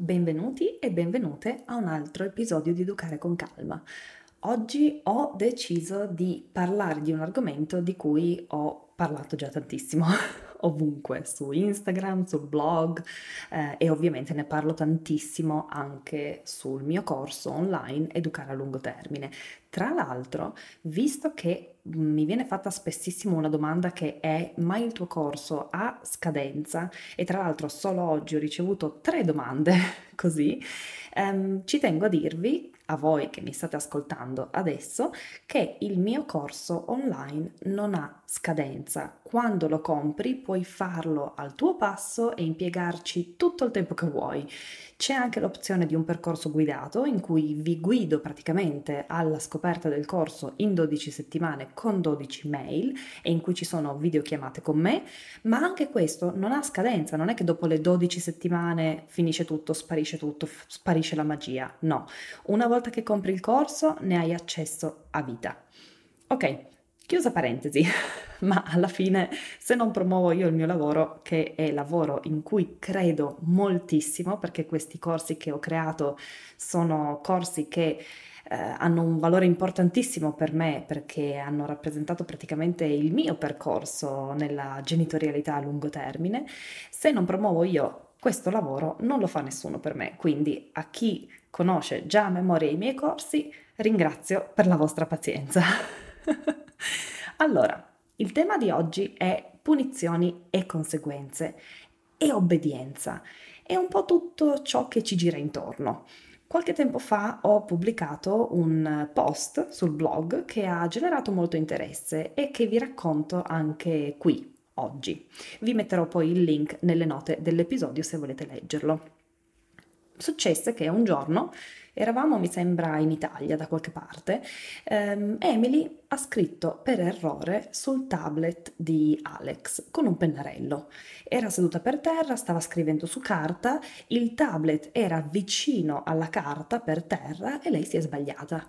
Benvenuti e benvenute a un altro episodio di Educare con Calma. Oggi ho deciso di parlare di un argomento di cui ho parlato già tantissimo, ovunque, su Instagram, sul blog eh, e ovviamente ne parlo tantissimo anche sul mio corso online Educare a lungo termine. Tra l'altro, visto che mi viene fatta spessissimo una domanda che è ma il tuo corso ha scadenza e tra l'altro solo oggi ho ricevuto tre domande così, ehm, ci tengo a dirvi a voi che mi state ascoltando adesso che il mio corso online non ha scadenza. Quando lo compri puoi farlo al tuo passo e impiegarci tutto il tempo che vuoi. C'è anche l'opzione di un percorso guidato in cui vi guido praticamente alla scoperta del corso in 12 settimane con 12 mail e in cui ci sono videochiamate con me, ma anche questo non ha scadenza, non è che dopo le 12 settimane finisce tutto, sparisce tutto, sparisce la magia. No, una volta che compri il corso ne hai accesso a vita. Ok, Chiusa parentesi, ma alla fine se non promuovo io il mio lavoro, che è lavoro in cui credo moltissimo, perché questi corsi che ho creato sono corsi che eh, hanno un valore importantissimo per me perché hanno rappresentato praticamente il mio percorso nella genitorialità a lungo termine, se non promuovo io questo lavoro non lo fa nessuno per me, quindi a chi conosce già a memoria i miei corsi ringrazio per la vostra pazienza. allora, il tema di oggi è punizioni e conseguenze e obbedienza. È un po' tutto ciò che ci gira intorno. Qualche tempo fa ho pubblicato un post sul blog che ha generato molto interesse e che vi racconto anche qui oggi. Vi metterò poi il link nelle note dell'episodio se volete leggerlo. Successe che un giorno eravamo, mi sembra, in Italia da qualche parte, ehm, Emily ha scritto per errore sul tablet di Alex con un pennarello. Era seduta per terra, stava scrivendo su carta, il tablet era vicino alla carta per terra e lei si è sbagliata.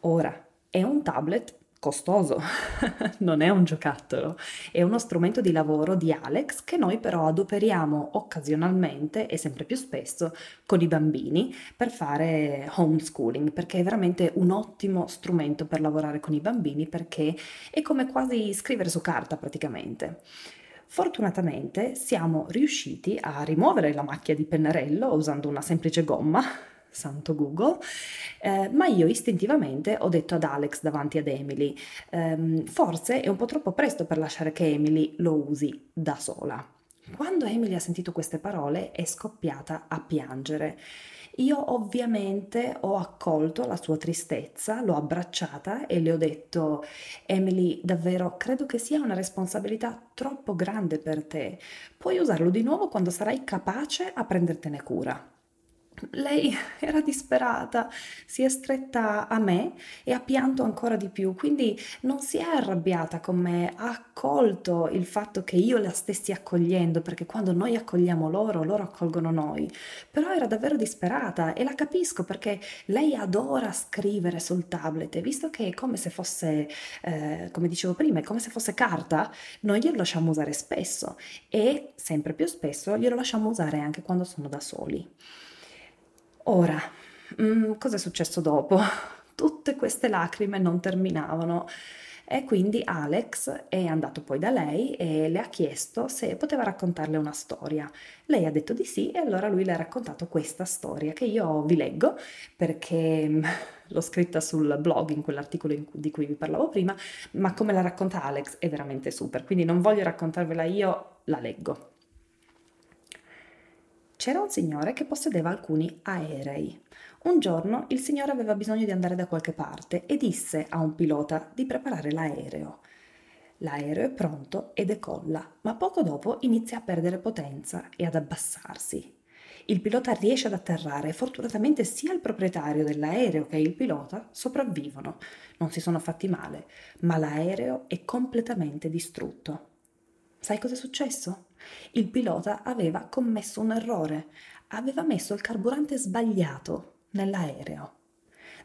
Ora, è un tablet costoso, non è un giocattolo, è uno strumento di lavoro di Alex che noi però adoperiamo occasionalmente e sempre più spesso con i bambini per fare homeschooling, perché è veramente un ottimo strumento per lavorare con i bambini perché è come quasi scrivere su carta praticamente. Fortunatamente siamo riusciti a rimuovere la macchia di pennarello usando una semplice gomma santo Google, eh, ma io istintivamente ho detto ad Alex davanti ad Emily, ehm, forse è un po' troppo presto per lasciare che Emily lo usi da sola. Quando Emily ha sentito queste parole è scoppiata a piangere. Io ovviamente ho accolto la sua tristezza, l'ho abbracciata e le ho detto, Emily, davvero credo che sia una responsabilità troppo grande per te. Puoi usarlo di nuovo quando sarai capace a prendertene cura. Lei era disperata, si è stretta a me e ha pianto ancora di più, quindi non si è arrabbiata con me, ha accolto il fatto che io la stessi accogliendo, perché quando noi accogliamo loro, loro accolgono noi. Però era davvero disperata e la capisco perché lei adora scrivere sul tablet visto che è come se fosse, eh, come dicevo prima, è come se fosse carta, noi glielo lasciamo usare spesso e sempre più spesso glielo lasciamo usare anche quando sono da soli. Ora, mm, cosa è successo dopo? Tutte queste lacrime non terminavano e quindi Alex è andato poi da lei e le ha chiesto se poteva raccontarle una storia. Lei ha detto di sì e allora lui le ha raccontato questa storia che io vi leggo perché mm, l'ho scritta sul blog in quell'articolo di cui vi parlavo prima, ma come la racconta Alex è veramente super, quindi non voglio raccontarvela io, la leggo. C'era un signore che possedeva alcuni aerei. Un giorno il signore aveva bisogno di andare da qualche parte e disse a un pilota di preparare l'aereo. L'aereo è pronto e decolla, ma poco dopo inizia a perdere potenza e ad abbassarsi. Il pilota riesce ad atterrare e fortunatamente sia il proprietario dell'aereo che il pilota sopravvivono. Non si sono fatti male, ma l'aereo è completamente distrutto. Sai cosa è successo? Il pilota aveva commesso un errore, aveva messo il carburante sbagliato nell'aereo.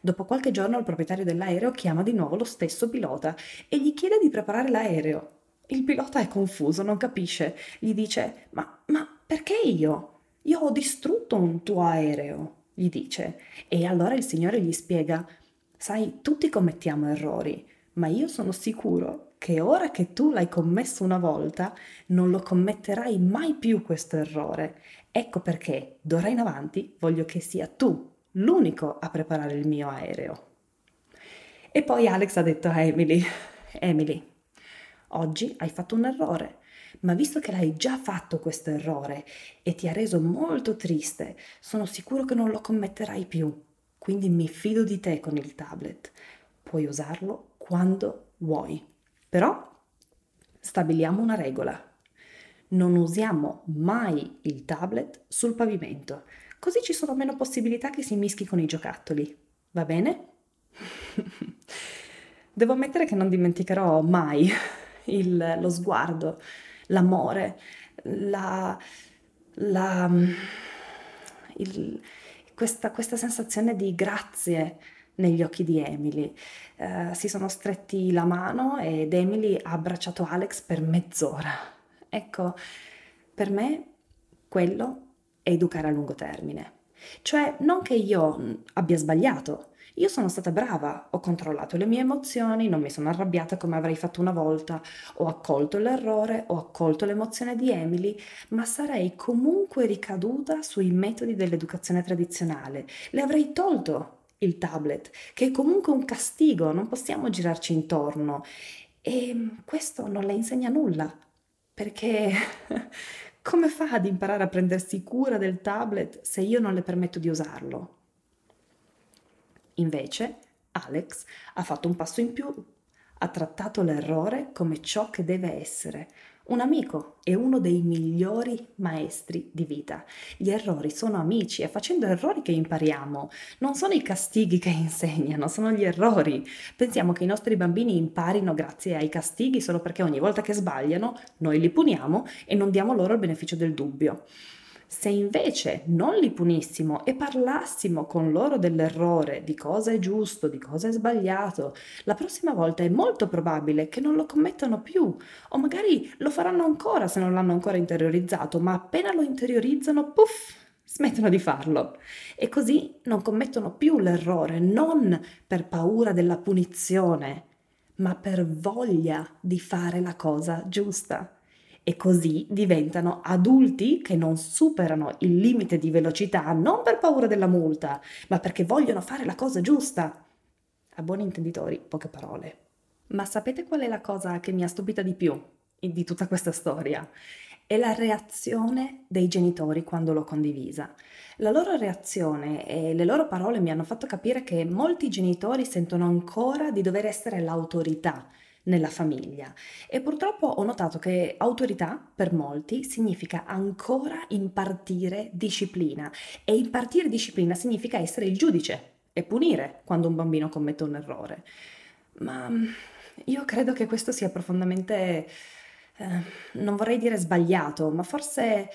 Dopo qualche giorno il proprietario dell'aereo chiama di nuovo lo stesso pilota e gli chiede di preparare l'aereo. Il pilota è confuso, non capisce, gli dice: Ma, ma perché io? Io ho distrutto un tuo aereo, gli dice. E allora il Signore gli spiega, sai, tutti commettiamo errori, ma io sono sicuro che ora che tu l'hai commesso una volta, non lo commetterai mai più questo errore. Ecco perché d'ora in avanti voglio che sia tu l'unico a preparare il mio aereo. E poi Alex ha detto a Emily, Emily, oggi hai fatto un errore, ma visto che l'hai già fatto questo errore e ti ha reso molto triste, sono sicuro che non lo commetterai più. Quindi mi fido di te con il tablet. Puoi usarlo quando vuoi. Però stabiliamo una regola. Non usiamo mai il tablet sul pavimento, così ci sono meno possibilità che si mischi con i giocattoli. Va bene? Devo ammettere che non dimenticherò mai il, lo sguardo, l'amore, la, la, il, questa, questa, sensazione di grazie negli occhi di Emily. Uh, si sono stretti la mano ed Emily ha abbracciato Alex per mezz'ora. Ecco, per me quello è educare a lungo termine. Cioè, non che io abbia sbagliato, io sono stata brava, ho controllato le mie emozioni, non mi sono arrabbiata come avrei fatto una volta, ho accolto l'errore, ho accolto l'emozione di Emily, ma sarei comunque ricaduta sui metodi dell'educazione tradizionale. Le avrei tolto il tablet, che è comunque un castigo, non possiamo girarci intorno. E questo non le insegna nulla, perché come fa ad imparare a prendersi cura del tablet se io non le permetto di usarlo? Invece, Alex ha fatto un passo in più, ha trattato l'errore come ciò che deve essere, un amico è uno dei migliori maestri di vita. Gli errori sono amici, è facendo errori che impariamo, non sono i castighi che insegnano, sono gli errori. Pensiamo che i nostri bambini imparino grazie ai castighi solo perché ogni volta che sbagliano noi li puniamo e non diamo loro il beneficio del dubbio. Se invece non li punissimo e parlassimo con loro dell'errore, di cosa è giusto, di cosa è sbagliato, la prossima volta è molto probabile che non lo commettano più. O magari lo faranno ancora se non l'hanno ancora interiorizzato, ma appena lo interiorizzano, puff, smettono di farlo. E così non commettono più l'errore, non per paura della punizione, ma per voglia di fare la cosa giusta e così diventano adulti che non superano il limite di velocità non per paura della multa, ma perché vogliono fare la cosa giusta. A buoni intenditori, poche parole. Ma sapete qual è la cosa che mi ha stupita di più di tutta questa storia? È la reazione dei genitori quando l'ho condivisa. La loro reazione e le loro parole mi hanno fatto capire che molti genitori sentono ancora di dover essere l'autorità nella famiglia. E purtroppo ho notato che autorità per molti significa ancora impartire disciplina. E impartire disciplina significa essere il giudice e punire quando un bambino commette un errore. Ma mm, io credo che questo sia profondamente, eh, non vorrei dire sbagliato, ma forse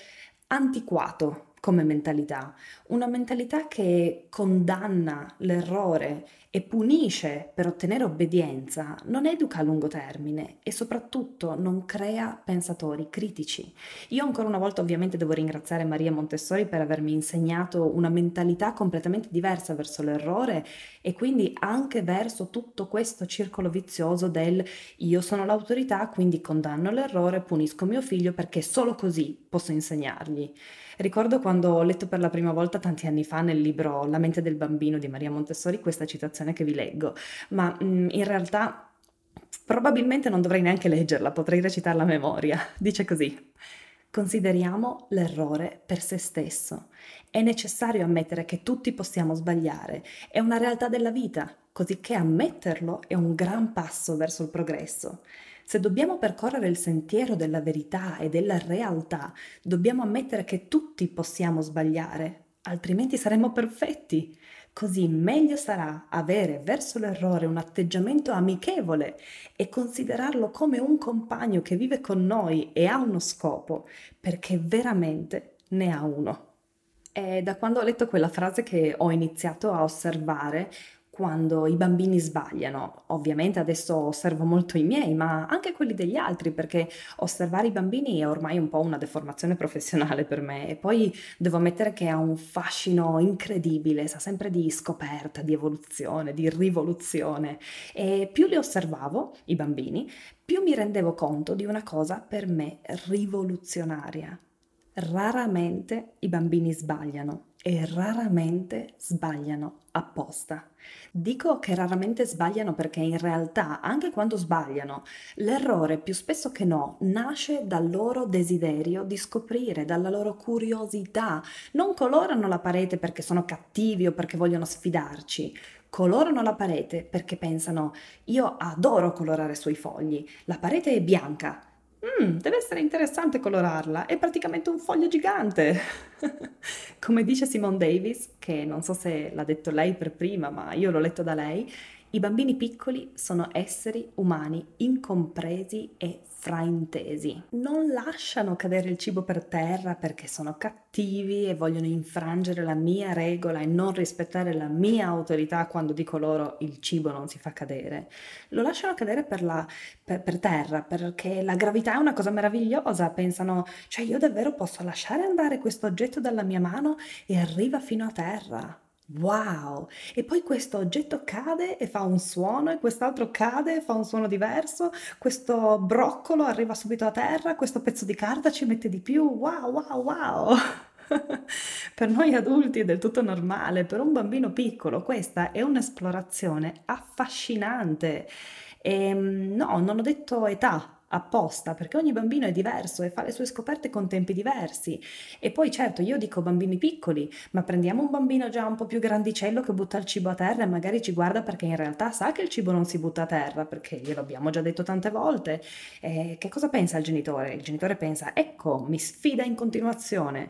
antiquato come mentalità, una mentalità che condanna l'errore e punisce per ottenere obbedienza non educa a lungo termine e soprattutto non crea pensatori critici. Io ancora una volta ovviamente devo ringraziare Maria Montessori per avermi insegnato una mentalità completamente diversa verso l'errore e quindi anche verso tutto questo circolo vizioso del io sono l'autorità, quindi condanno l'errore, punisco mio figlio perché solo così posso insegnargli. Ricordo quando ho letto per la prima volta tanti anni fa nel libro La mente del bambino di Maria Montessori questa citazione che vi leggo, ma mh, mm, in realtà probabilmente non dovrei neanche leggerla, potrei recitarla a memoria. Dice così. Consideriamo l'errore per se stesso. È necessario ammettere che tutti possiamo sbagliare, è una realtà della vita, così che ammetterlo è un gran passo verso il progresso. Se dobbiamo percorrere il sentiero della verità e della realtà, dobbiamo ammettere che tutti possiamo sbagliare, altrimenti saremmo perfetti. Così meglio sarà avere verso l'errore un atteggiamento amichevole e considerarlo come un compagno che vive con noi e ha uno scopo, perché veramente ne ha uno. È da quando ho letto quella frase che ho iniziato a osservare quando i bambini sbagliano. Ovviamente adesso osservo molto i miei, ma anche quelli degli altri, perché osservare i bambini è ormai un po' una deformazione professionale per me. E poi devo ammettere che ha un fascino incredibile, sa sempre di scoperta, di evoluzione, di rivoluzione. E più li osservavo, i bambini, più mi rendevo conto di una cosa per me rivoluzionaria. Raramente i bambini sbagliano e raramente sbagliano apposta. Dico che raramente sbagliano perché in realtà, anche quando sbagliano, l'errore più spesso che no nasce dal loro desiderio di scoprire, dalla loro curiosità. Non colorano la parete perché sono cattivi o perché vogliono sfidarci. Colorano la parete perché pensano io adoro colorare sui fogli, la parete è bianca, Mm, deve essere interessante colorarla, è praticamente un foglio gigante. Come dice Simone Davis, che non so se l'ha detto lei per prima, ma io l'ho letto da lei, i bambini piccoli sono esseri umani incompresi e fraintesi. Non lasciano cadere il cibo per terra perché sono cattivi e vogliono infrangere la mia regola e non rispettare la mia autorità quando dico loro il cibo non si fa cadere. Lo lasciano cadere per, la, per, per terra perché la gravità è una cosa meravigliosa. Pensano, cioè io davvero posso lasciare andare questo oggetto dalla mia mano e arriva fino a terra. Wow! E poi questo oggetto cade e fa un suono e quest'altro cade e fa un suono diverso, questo broccolo arriva subito a terra, questo pezzo di carta ci mette di più. Wow, wow, wow! per noi adulti è del tutto normale, per un bambino piccolo questa è un'esplorazione affascinante. E, ehm, no, non ho detto età, apposta, perché ogni bambino è diverso e fa le sue scoperte con tempi diversi. E poi certo, io dico bambini piccoli, ma prendiamo un bambino già un po' più grandicello che butta il cibo a terra e magari ci guarda perché in realtà sa che il cibo non si butta a terra, perché glielo abbiamo già detto tante volte. E che cosa pensa il genitore? Il genitore pensa, ecco, mi sfida in continuazione.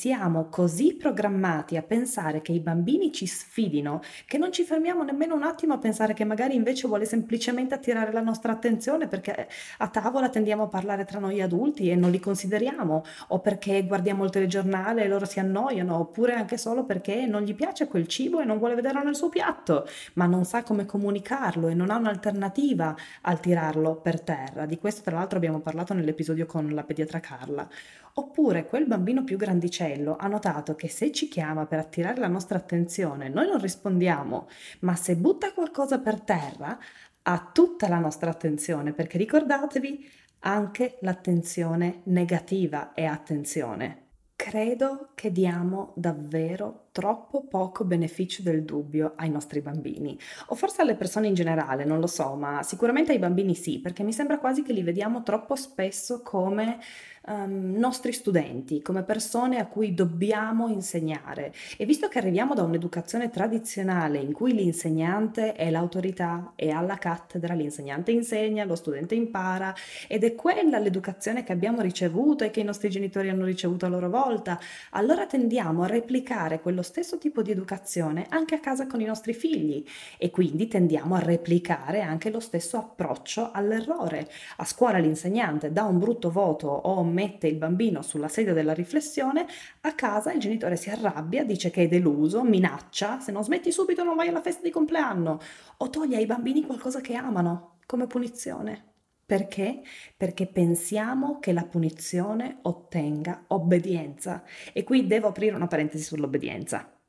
Siamo così programmati a pensare che i bambini ci sfidino che non ci fermiamo nemmeno un attimo a pensare che magari invece vuole semplicemente attirare la nostra attenzione perché a tavola tendiamo a parlare tra noi adulti e non li consideriamo o perché guardiamo il telegiornale e loro si annoiano oppure anche solo perché non gli piace quel cibo e non vuole vederlo nel suo piatto ma non sa come comunicarlo e non ha un'alternativa al tirarlo per terra. Di questo tra l'altro abbiamo parlato nell'episodio con la pediatra Carla. Oppure quel bambino più grandicello ha notato che se ci chiama per attirare la nostra attenzione, noi non rispondiamo, ma se butta qualcosa per terra, ha tutta la nostra attenzione, perché ricordatevi, anche l'attenzione negativa è attenzione. Credo che diamo davvero troppo poco beneficio del dubbio ai nostri bambini, o forse alle persone in generale, non lo so, ma sicuramente ai bambini sì, perché mi sembra quasi che li vediamo troppo spesso come um, nostri studenti, come persone a cui dobbiamo insegnare. E visto che arriviamo da un'educazione tradizionale in cui l'insegnante è l'autorità, è alla cattedra, l'insegnante insegna, lo studente impara, ed è quella l'educazione che abbiamo ricevuto e che i nostri genitori hanno ricevuto a loro volta, allora tendiamo a replicare quello stesso tipo di educazione anche a casa con i nostri figli e quindi tendiamo a replicare anche lo stesso approccio all'errore. A scuola l'insegnante dà un brutto voto o mette il bambino sulla sedia della riflessione, a casa il genitore si arrabbia, dice che è deluso, minaccia, se non smetti subito non vai alla festa di compleanno o toglie ai bambini qualcosa che amano come punizione. Perché? Perché pensiamo che la punizione ottenga obbedienza. E qui devo aprire una parentesi sull'obbedienza.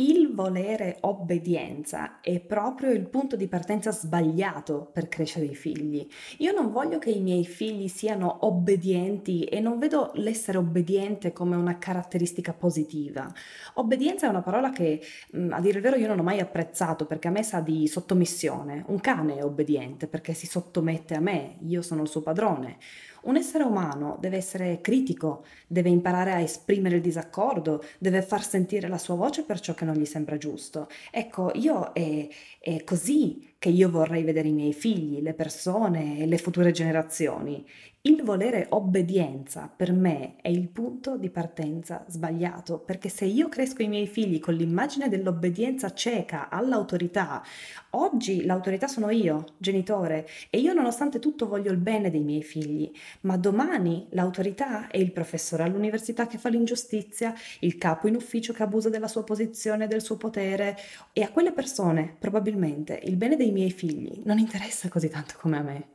Il volere obbedienza è proprio il punto di partenza sbagliato per crescere i figli. Io non voglio che i miei figli siano obbedienti e non vedo l'essere obbediente come una caratteristica positiva. Obbedienza è una parola che, a dire il vero, io non ho mai apprezzato perché a me sa di sottomissione. Un cane è obbediente perché si sottomette a me, io sono il suo padrone. Un essere umano deve essere critico, deve imparare a esprimere il disaccordo, deve far sentire la sua voce per ciò che non gli sembra giusto. Ecco, io è, è così che io vorrei vedere i miei figli, le persone e le future generazioni. Il volere obbedienza per me è il punto di partenza sbagliato, perché se io cresco i miei figli con l'immagine dell'obbedienza cieca all'autorità, oggi l'autorità sono io, genitore, e io nonostante tutto voglio il bene dei miei figli, ma domani l'autorità è il professore all'università che fa l'ingiustizia, il capo in ufficio che abusa della sua posizione del suo potere, e a quelle persone probabilmente il bene dei miei figli non interessa così tanto come a me.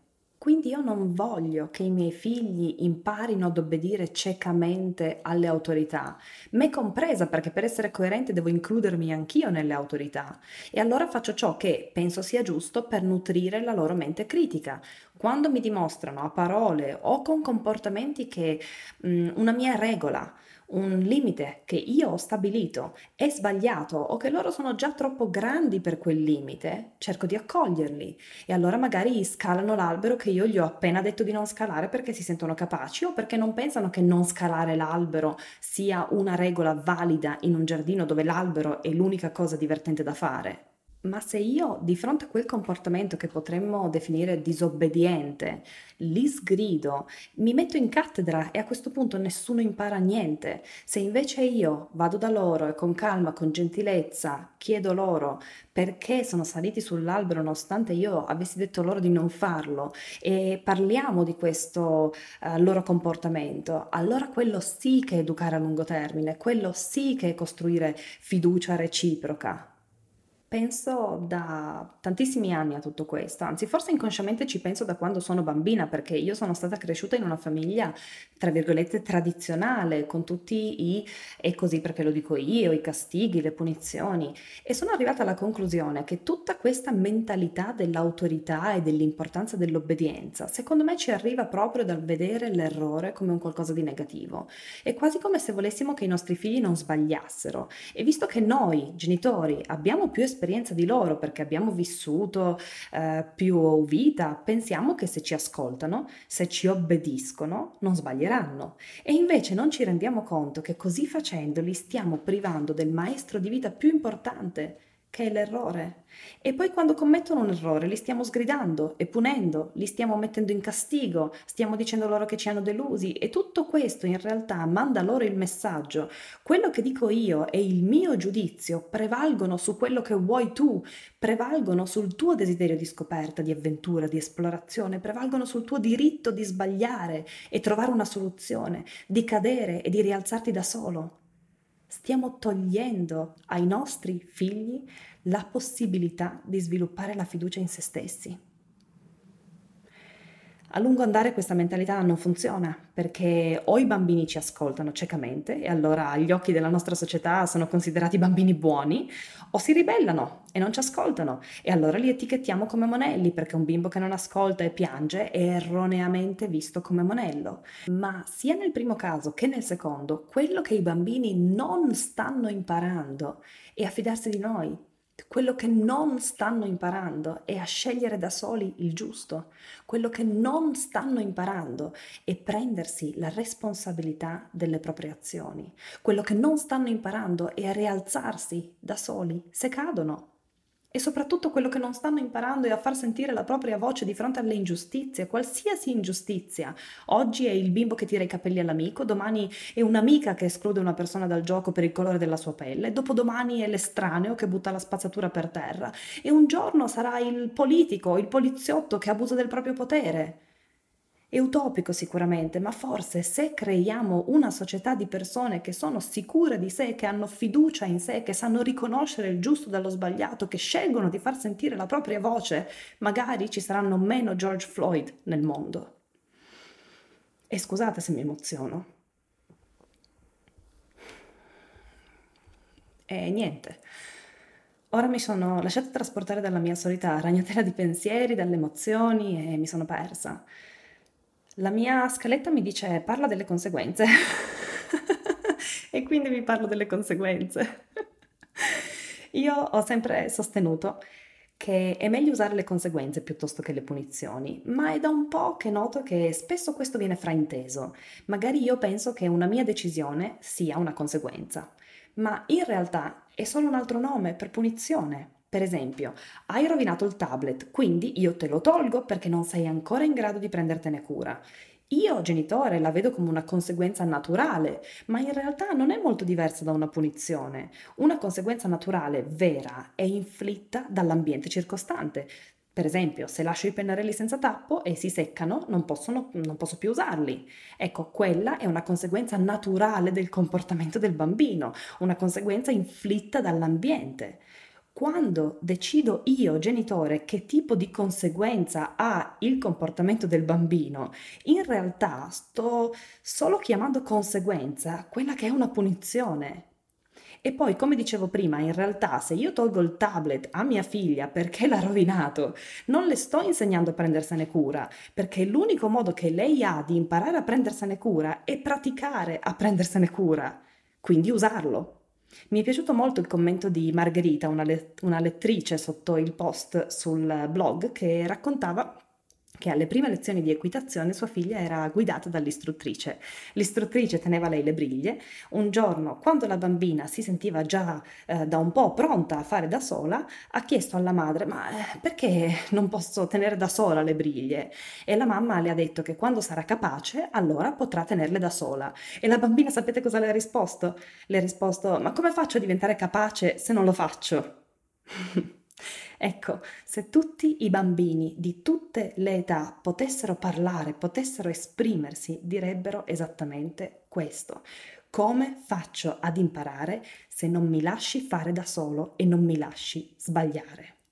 Quindi io non voglio che i miei figli imparino ad obbedire ciecamente alle autorità, me compresa perché per essere coerente devo includermi anch'io nelle autorità. E allora faccio ciò che penso sia giusto per nutrire la loro mente critica. Quando mi dimostrano a parole o con comportamenti che mh, una mia regola, un limite che io ho stabilito è sbagliato o che loro sono già troppo grandi per quel limite, cerco di accoglierli e allora magari scalano l'albero che io gli ho appena detto di non scalare perché si sentono capaci o perché non pensano che non scalare l'albero sia una regola valida in un giardino dove l'albero è l'unica cosa divertente da fare. Ma se io di fronte a quel comportamento che potremmo definire disobbediente, li sgrido, mi metto in cattedra e a questo punto nessuno impara niente. Se invece io vado da loro e con calma, con gentilezza, chiedo loro perché sono saliti sull'albero nonostante io avessi detto loro di non farlo e parliamo di questo uh, loro comportamento, allora quello sì che è educare a lungo termine, quello sì che è costruire fiducia reciproca penso da tantissimi anni a tutto questo, anzi forse inconsciamente ci penso da quando sono bambina perché io sono stata cresciuta in una famiglia tra virgolette tradizionale con tutti i e così perché lo dico io, i castighi, le punizioni e sono arrivata alla conclusione che tutta questa mentalità dell'autorità e dell'importanza dell'obbedienza secondo me ci arriva proprio dal vedere l'errore come un qualcosa di negativo. È quasi come se volessimo che i nostri figli non sbagliassero e visto che noi genitori abbiamo più esperienza esperienza di loro perché abbiamo vissuto eh, più vita, pensiamo che se ci ascoltano, se ci obbediscono, non sbaglieranno. E invece non ci rendiamo conto che così facendo li stiamo privando del maestro di vita più importante, che è l'errore. E poi quando commettono un errore li stiamo sgridando e punendo, li stiamo mettendo in castigo, stiamo dicendo loro che ci hanno delusi e tutto questo in realtà manda loro il messaggio. Quello che dico io e il mio giudizio prevalgono su quello che vuoi tu, prevalgono sul tuo desiderio di scoperta, di avventura, di esplorazione, prevalgono sul tuo diritto di sbagliare e trovare una soluzione, di cadere e di rialzarti da solo stiamo togliendo ai nostri figli la possibilità di sviluppare la fiducia in se stessi. A lungo andare questa mentalità non funziona perché o i bambini ci ascoltano ciecamente e allora agli occhi della nostra società sono considerati bambini buoni, o si ribellano e non ci ascoltano e allora li etichettiamo come monelli perché un bimbo che non ascolta e piange è erroneamente visto come monello. Ma sia nel primo caso che nel secondo, quello che i bambini non stanno imparando è a fidarsi di noi, quello che non stanno imparando è a scegliere da soli il giusto. Quello che non stanno imparando è prendersi la responsabilità delle proprie azioni. Quello che non stanno imparando è a rialzarsi da soli se cadono. E soprattutto quello che non stanno imparando è a far sentire la propria voce di fronte alle ingiustizie, qualsiasi ingiustizia. Oggi è il bimbo che tira i capelli all'amico, domani è un'amica che esclude una persona dal gioco per il colore della sua pelle, dopodomani è l'estraneo che butta la spazzatura per terra e un giorno sarà il politico, il poliziotto che abusa del proprio potere. È utopico sicuramente, ma forse se creiamo una società di persone che sono sicure di sé, che hanno fiducia in sé, che sanno riconoscere il giusto dallo sbagliato, che scelgono di far sentire la propria voce, magari ci saranno meno George Floyd nel mondo. E scusate se mi emoziono. E niente. Ora mi sono lasciata trasportare dalla mia solita ragnatela di pensieri, dalle emozioni e mi sono persa. La mia scaletta mi dice parla delle conseguenze e quindi vi parlo delle conseguenze. Io ho sempre sostenuto che è meglio usare le conseguenze piuttosto che le punizioni, ma è da un po' che noto che spesso questo viene frainteso. Magari io penso che una mia decisione sia una conseguenza, ma in realtà è solo un altro nome per punizione. Per esempio, hai rovinato il tablet, quindi io te lo tolgo perché non sei ancora in grado di prendertene cura. Io, genitore, la vedo come una conseguenza naturale, ma in realtà non è molto diversa da una punizione. Una conseguenza naturale vera è inflitta dall'ambiente circostante. Per esempio, se lascio i pennarelli senza tappo e si seccano, non, possono, non posso più usarli. Ecco, quella è una conseguenza naturale del comportamento del bambino, una conseguenza inflitta dall'ambiente. Quando decido io, genitore, che tipo di conseguenza ha il comportamento del bambino, in realtà sto solo chiamando conseguenza quella che è una punizione. E poi, come dicevo prima, in realtà se io tolgo il tablet a mia figlia perché l'ha rovinato, non le sto insegnando a prendersene cura, perché l'unico modo che lei ha di imparare a prendersene cura è praticare a prendersene cura, quindi usarlo. Mi è piaciuto molto il commento di Margherita, una, let- una lettrice sotto il post sul blog, che raccontava che alle prime lezioni di equitazione sua figlia era guidata dall'istruttrice. L'istruttrice teneva lei le briglie. Un giorno, quando la bambina si sentiva già eh, da un po' pronta a fare da sola, ha chiesto alla madre: Ma eh, perché non posso tenere da sola le briglie? E la mamma le ha detto che quando sarà capace, allora potrà tenerle da sola. E la bambina, sapete cosa le ha risposto? Le ha risposto: Ma come faccio a diventare capace se non lo faccio? Ecco, se tutti i bambini di tutte le età potessero parlare, potessero esprimersi, direbbero esattamente questo. Come faccio ad imparare se non mi lasci fare da solo e non mi lasci sbagliare?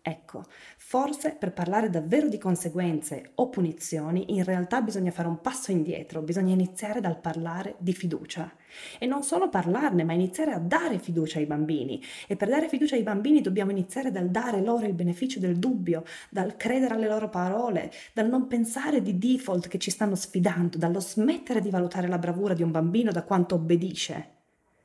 Ecco, forse per parlare davvero di conseguenze o punizioni, in realtà bisogna fare un passo indietro, bisogna iniziare dal parlare di fiducia. E non solo parlarne, ma iniziare a dare fiducia ai bambini. E per dare fiducia ai bambini dobbiamo iniziare dal dare loro il beneficio del dubbio, dal credere alle loro parole, dal non pensare di default che ci stanno sfidando, dallo smettere di valutare la bravura di un bambino da quanto obbedisce.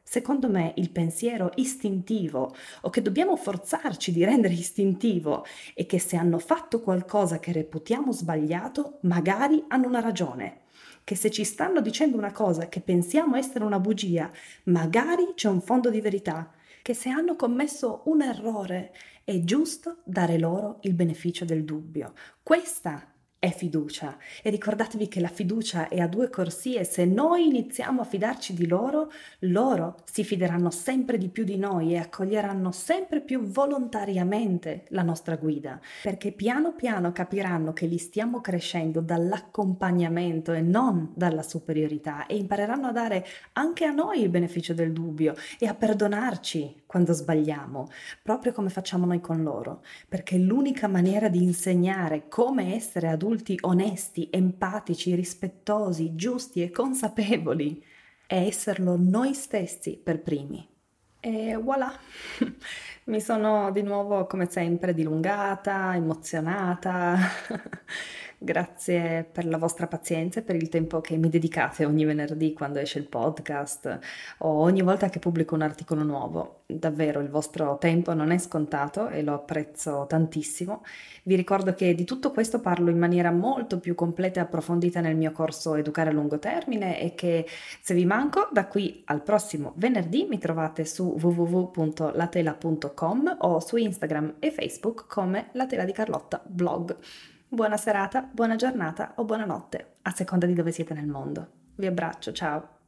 Secondo me il pensiero istintivo o che dobbiamo forzarci di rendere istintivo è che se hanno fatto qualcosa che reputiamo sbagliato, magari hanno una ragione. Che se ci stanno dicendo una cosa che pensiamo essere una bugia, magari c'è un fondo di verità. Che se hanno commesso un errore, è giusto dare loro il beneficio del dubbio. Questa è fiducia. E ricordatevi che la fiducia è a due corsie, se noi iniziamo a fidarci di loro, loro si fideranno sempre di più di noi e accoglieranno sempre più volontariamente la nostra guida, perché piano piano capiranno che li stiamo crescendo dall'accompagnamento e non dalla superiorità e impareranno a dare anche a noi il beneficio del dubbio e a perdonarci quando sbagliamo, proprio come facciamo noi con loro, perché l'unica maniera di insegnare come essere adulti onesti, empatici, rispettosi, giusti e consapevoli è esserlo noi stessi per primi. E voilà, mi sono di nuovo come sempre dilungata, emozionata. Grazie per la vostra pazienza e per il tempo che mi dedicate ogni venerdì quando esce il podcast o ogni volta che pubblico un articolo nuovo. Davvero il vostro tempo non è scontato e lo apprezzo tantissimo. Vi ricordo che di tutto questo parlo in maniera molto più completa e approfondita nel mio corso Educare a lungo termine e che se vi manco da qui al prossimo venerdì mi trovate su www.latela.com o su Instagram e Facebook come La Tela di Carlotta blog. Buona serata, buona giornata o buonanotte, a seconda di dove siete nel mondo. Vi abbraccio, ciao!